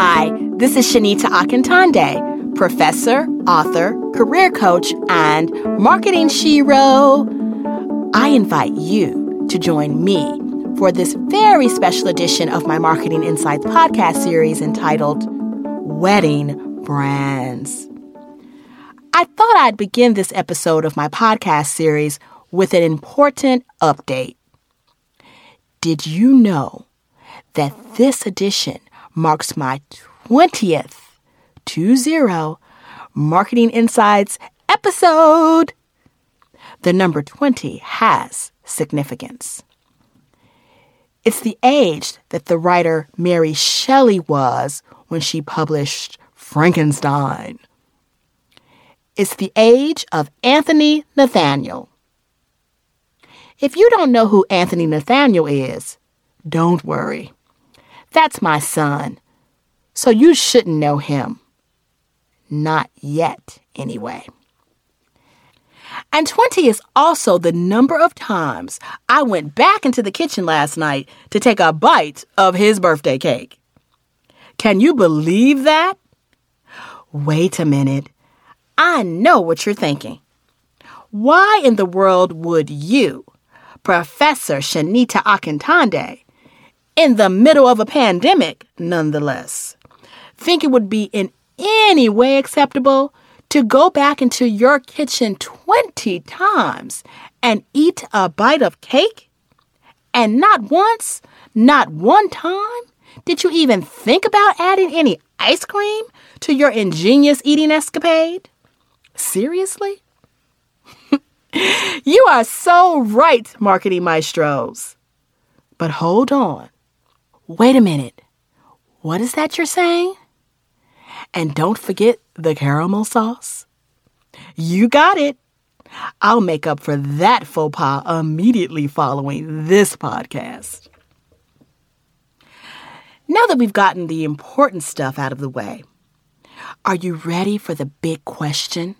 Hi, this is Shanita Akintonde, professor, author, career coach, and marketing shero. I invite you to join me for this very special edition of my Marketing Insights podcast series entitled Wedding Brands. I thought I'd begin this episode of my podcast series with an important update. Did you know that this edition marks my 20th 20 Marketing Insights episode? The number 20 has significance. It's the age that the writer Mary Shelley was when she published Frankenstein. It's the age of Anthony Nathaniel. If you don't know who Anthony Nathaniel is, don't worry. That's my son. So you shouldn't know him. Not yet, anyway. And 20 is also the number of times I went back into the kitchen last night to take a bite of his birthday cake. Can you believe that? Wait a minute. I know what you're thinking. Why in the world would you, Professor Shanita Akintonde, in the middle of a pandemic, nonetheless, think it would be in any way acceptable to go back into your kitchen 20 times and eat a bite of cake? And not once, not one time, did you even think about adding any ice cream to your ingenious eating escapade? Seriously? you are so right, marketing maestros. But hold on. Wait a minute. What is that you're saying? And don't forget the caramel sauce. You got it. I'll make up for that faux pas immediately following this podcast. Now that we've gotten the important stuff out of the way, are you ready for the big question?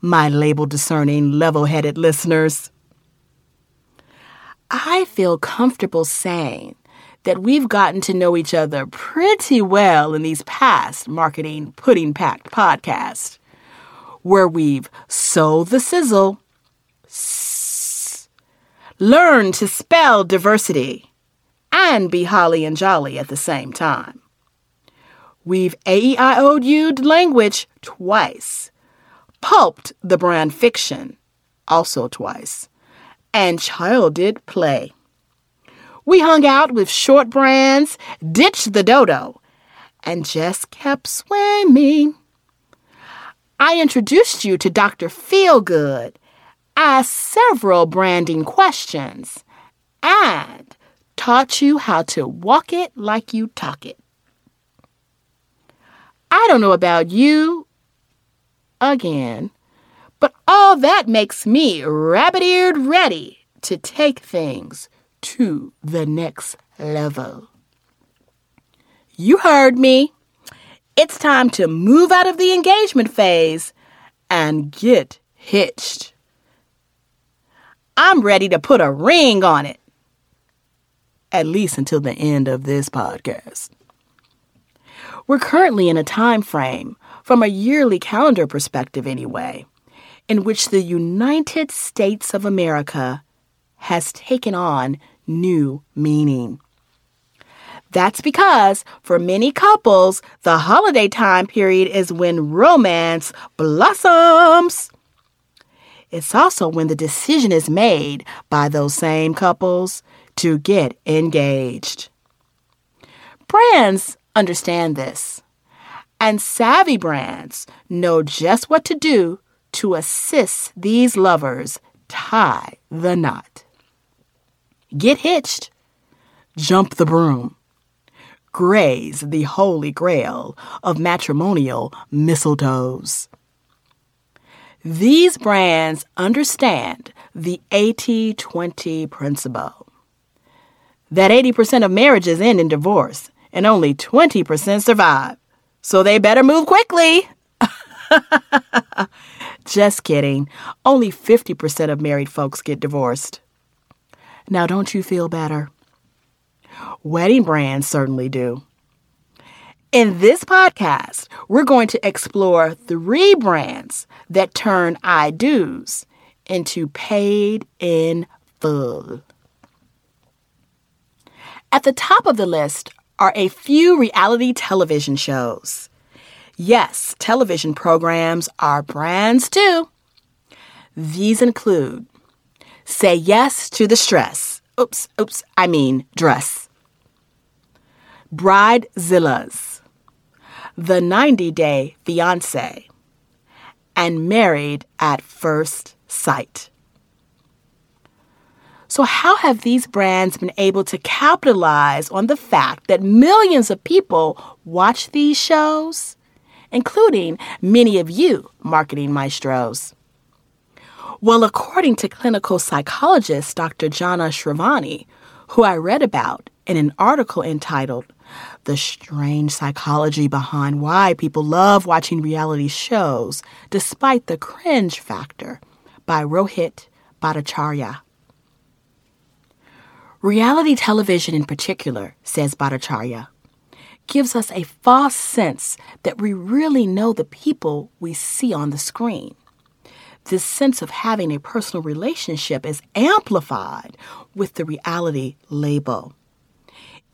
My label discerning, level headed listeners. I feel comfortable saying that we've gotten to know each other pretty well in these past Marketing Pudding Packed podcasts, where we've sowed the sizzle, learned to spell diversity, and be holly and jolly at the same time. We've AEIO'd language twice, pulped the brand fiction also twice, and childed play. We hung out with short brands, ditched the dodo, and just kept swimming. I introduced you to Dr. Feelgood, asked several branding questions, and taught you how to walk it like you talk it. I don't know about you, again, but all that makes me rabbit eared ready to take things to the next level. You heard me. It's time to move out of the engagement phase and get hitched. I'm ready to put a ring on it. At least until the end of this podcast. We're currently in a time frame, from a yearly calendar perspective anyway, in which the United States of America has taken on new meaning. That's because for many couples, the holiday time period is when romance blossoms. It's also when the decision is made by those same couples to get engaged. Brands understand this, and savvy brands know just what to do to assist these lovers tie the knot. Get hitched. Jump the broom. Graze the holy grail of matrimonial mistletoes. These brands understand the 80 20 principle that 80% of marriages end in divorce and only 20% survive. So they better move quickly. Just kidding. Only 50% of married folks get divorced. Now, don't you feel better? Wedding brands certainly do. In this podcast, we're going to explore three brands that turn I do's into paid in full. At the top of the list are a few reality television shows. Yes, television programs are brands too. These include Say Yes to the Stress. Oops, oops, I mean dress. Bridezillas the 90 Day Fiancé, and Married at First Sight. So, how have these brands been able to capitalize on the fact that millions of people watch these shows, including many of you marketing maestros? Well, according to clinical psychologist Dr. Jana Scrivani, who I read about in an article entitled the strange psychology behind why people love watching reality shows, despite the cringe factor, by Rohit Bhattacharya. Reality television, in particular, says Bhattacharya, gives us a false sense that we really know the people we see on the screen. This sense of having a personal relationship is amplified with the reality label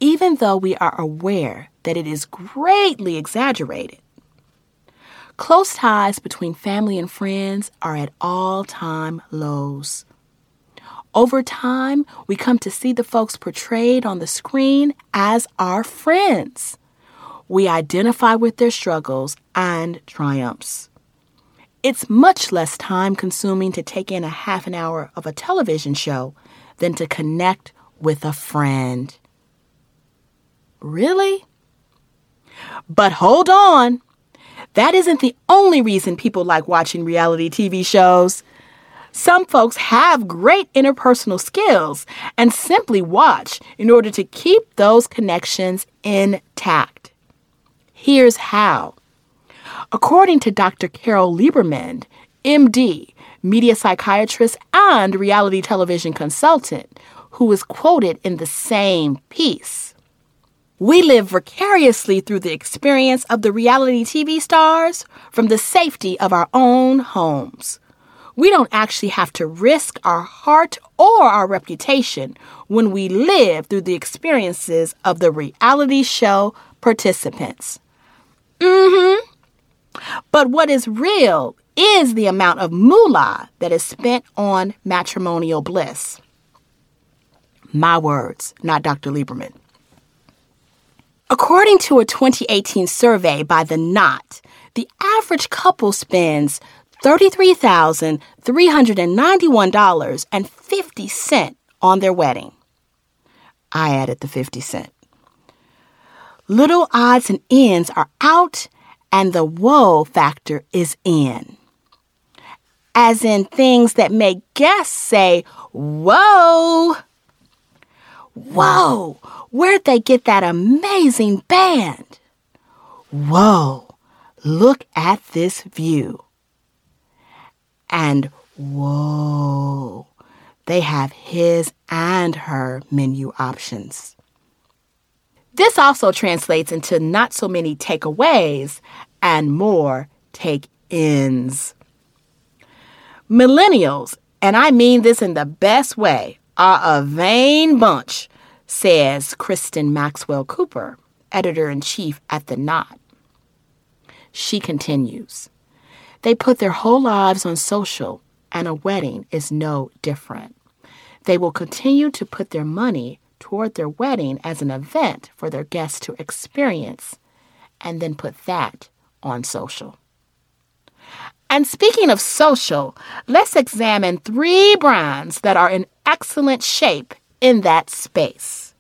even though we are aware that it is greatly exaggerated. Close ties between family and friends are at all time lows. Over time, we come to see the folks portrayed on the screen as our friends. We identify with their struggles and triumphs. It's much less time consuming to take in a half an hour of a television show than to connect with a friend. Really? But hold on. That isn't the only reason people like watching reality TV shows. Some folks have great interpersonal skills and simply watch in order to keep those connections intact. Here's how. According to Dr. Carol Lieberman, MD, media psychiatrist and reality television consultant, who was quoted in the same piece. We live vicariously through the experience of the reality TV stars from the safety of our own homes. We don't actually have to risk our heart or our reputation when we live through the experiences of the reality show participants. Mm hmm. But what is real is the amount of moolah that is spent on matrimonial bliss. My words, not Dr. Lieberman. According to a 2018 survey by The Knot, the average couple spends $33,391.50 on their wedding. I added the 50 cent. Little odds and ends are out, and the whoa factor is in. As in things that make guests say, Whoa! Whoa! Where'd they get that amazing band? Whoa, look at this view. And whoa, they have his and her menu options. This also translates into not so many takeaways and more take ins. Millennials, and I mean this in the best way, are a vain bunch says Kristen Maxwell Cooper, editor in chief at The Knot. She continues They put their whole lives on social, and a wedding is no different. They will continue to put their money toward their wedding as an event for their guests to experience, and then put that on social. And speaking of social, let's examine three brands that are in excellent shape in that space.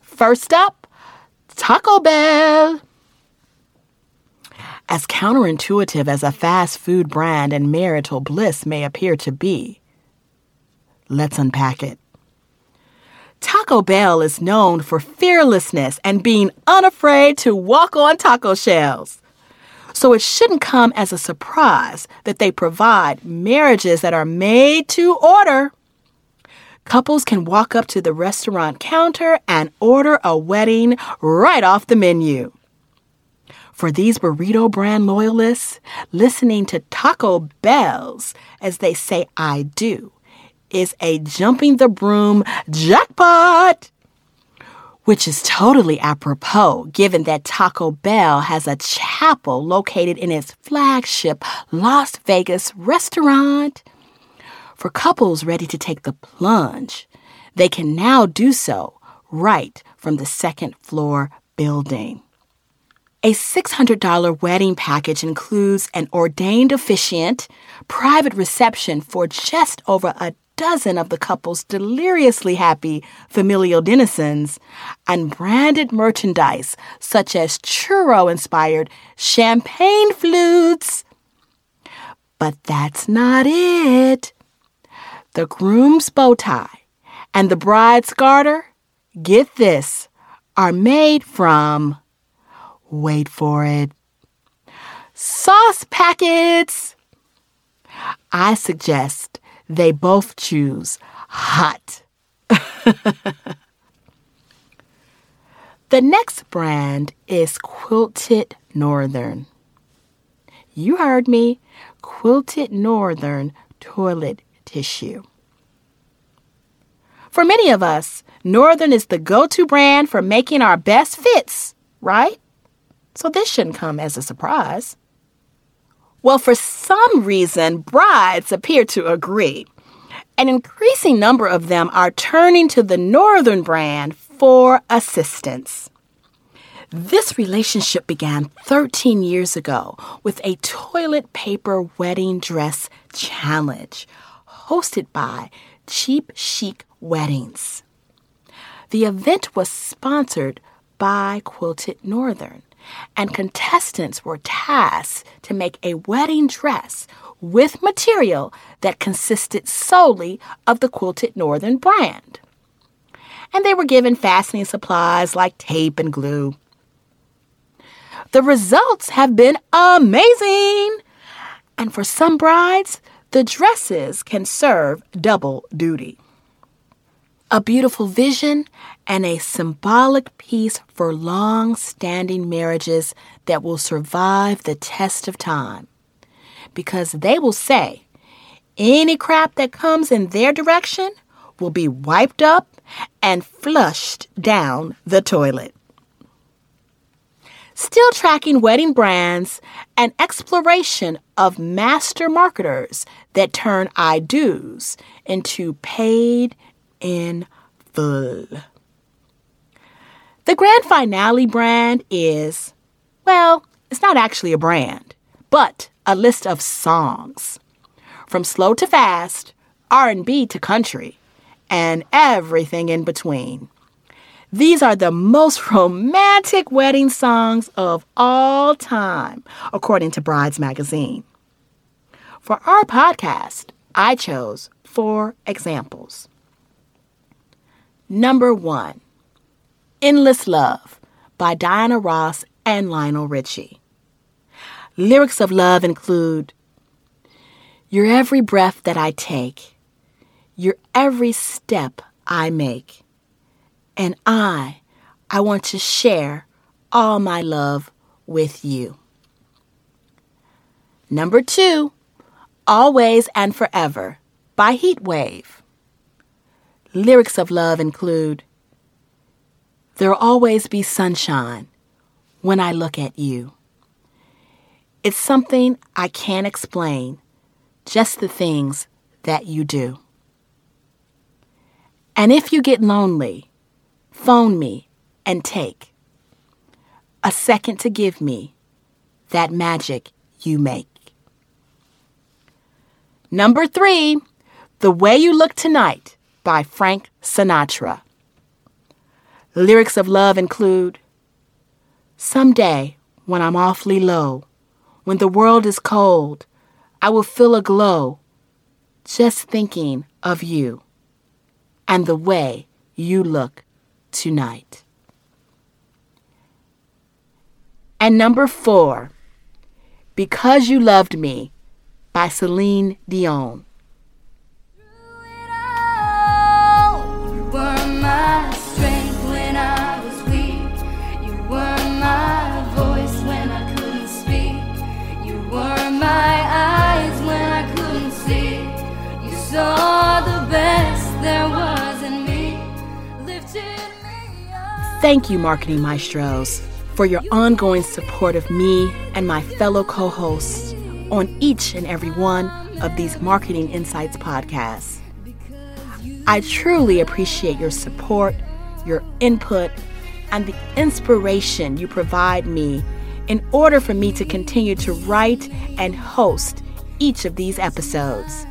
First up, Taco Bell. As counterintuitive as a fast food brand and marital bliss may appear to be, let's unpack it. Taco Bell is known for fearlessness and being unafraid to walk on taco shells. So it shouldn't come as a surprise that they provide marriages that are made to order. Couples can walk up to the restaurant counter and order a wedding right off the menu. For these burrito brand loyalists, listening to Taco Bells as they say I do is a jumping the broom jackpot which is totally apropos given that Taco Bell has a chapel located in its flagship Las Vegas restaurant. For couples ready to take the plunge, they can now do so right from the second floor building. A $600 wedding package includes an ordained officiant, private reception for just over a dozen of the couple's deliriously happy familial denizens, and branded merchandise such as churro inspired champagne flutes. But that's not it. The groom's bow tie and the bride's garter, get this, are made from, wait for it, sauce packets. I suggest they both choose hot. the next brand is Quilted Northern. You heard me, Quilted Northern toilet tissue. For many of us, Northern is the go to brand for making our best fits, right? So this shouldn't come as a surprise. Well, for some reason, brides appear to agree. An increasing number of them are turning to the Northern brand for assistance. This relationship began 13 years ago with a toilet paper wedding dress challenge hosted by Cheap Chic Weddings. The event was sponsored by Quilted Northern and contestants were tasked to make a wedding dress with material that consisted solely of the Quilted Northern brand. And they were given fastening supplies like tape and glue. The results have been amazing! And for some brides, the dresses can serve double duty a beautiful vision, and a symbolic piece for long standing marriages that will survive the test of time. Because they will say, any crap that comes in their direction will be wiped up and flushed down the toilet. Still tracking wedding brands and exploration of master marketers that turn I do's into paid in full. The grand finale brand is, well, it's not actually a brand, but a list of songs. From slow to fast, R&B to country, and everything in between. These are the most romantic wedding songs of all time, according to Brides Magazine. For our podcast, I chose four examples. Number one, Endless Love by Diana Ross and Lionel Richie. Lyrics of love include Your every breath that I take, your every step I make, and I, I want to share all my love with you. Number two, Always and Forever by Heatwave. Lyrics of love include There'll always be sunshine when I look at you. It's something I can't explain, just the things that you do. And if you get lonely, phone me and take a second to give me that magic you make. Number three, The Way You Look Tonight by Frank Sinatra. Lyrics of love include Someday, when I'm awfully low, when the world is cold, I will feel a glow just thinking of you and the way you look tonight. And number four, Because You Loved Me by Celine Dion. Thank you, Marketing Maestros, for your ongoing support of me and my fellow co hosts on each and every one of these Marketing Insights podcasts. I truly appreciate your support, your input, and the inspiration you provide me in order for me to continue to write and host each of these episodes.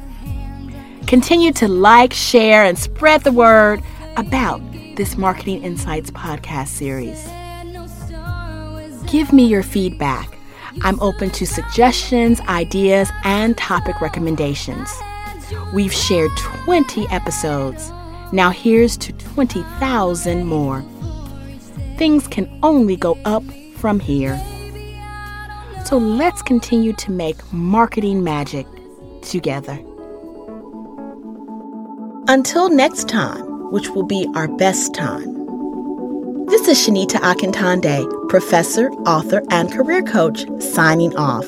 Continue to like, share, and spread the word about this Marketing Insights podcast series. Give me your feedback. I'm open to suggestions, ideas, and topic recommendations. We've shared 20 episodes. Now here's to 20,000 more. Things can only go up from here. So let's continue to make marketing magic together. Until next time which will be our best time. This is Shanita Akintonde, professor, author, and career coach, signing off.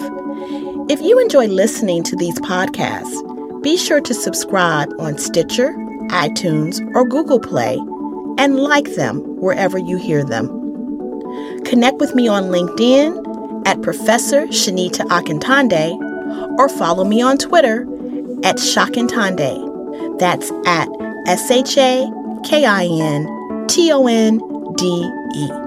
If you enjoy listening to these podcasts, be sure to subscribe on Stitcher, iTunes, or Google Play and like them wherever you hear them. Connect with me on LinkedIn at Professor Shanita Akintonde or follow me on Twitter at Shakintonde. That's at S H A K I N T O N D E.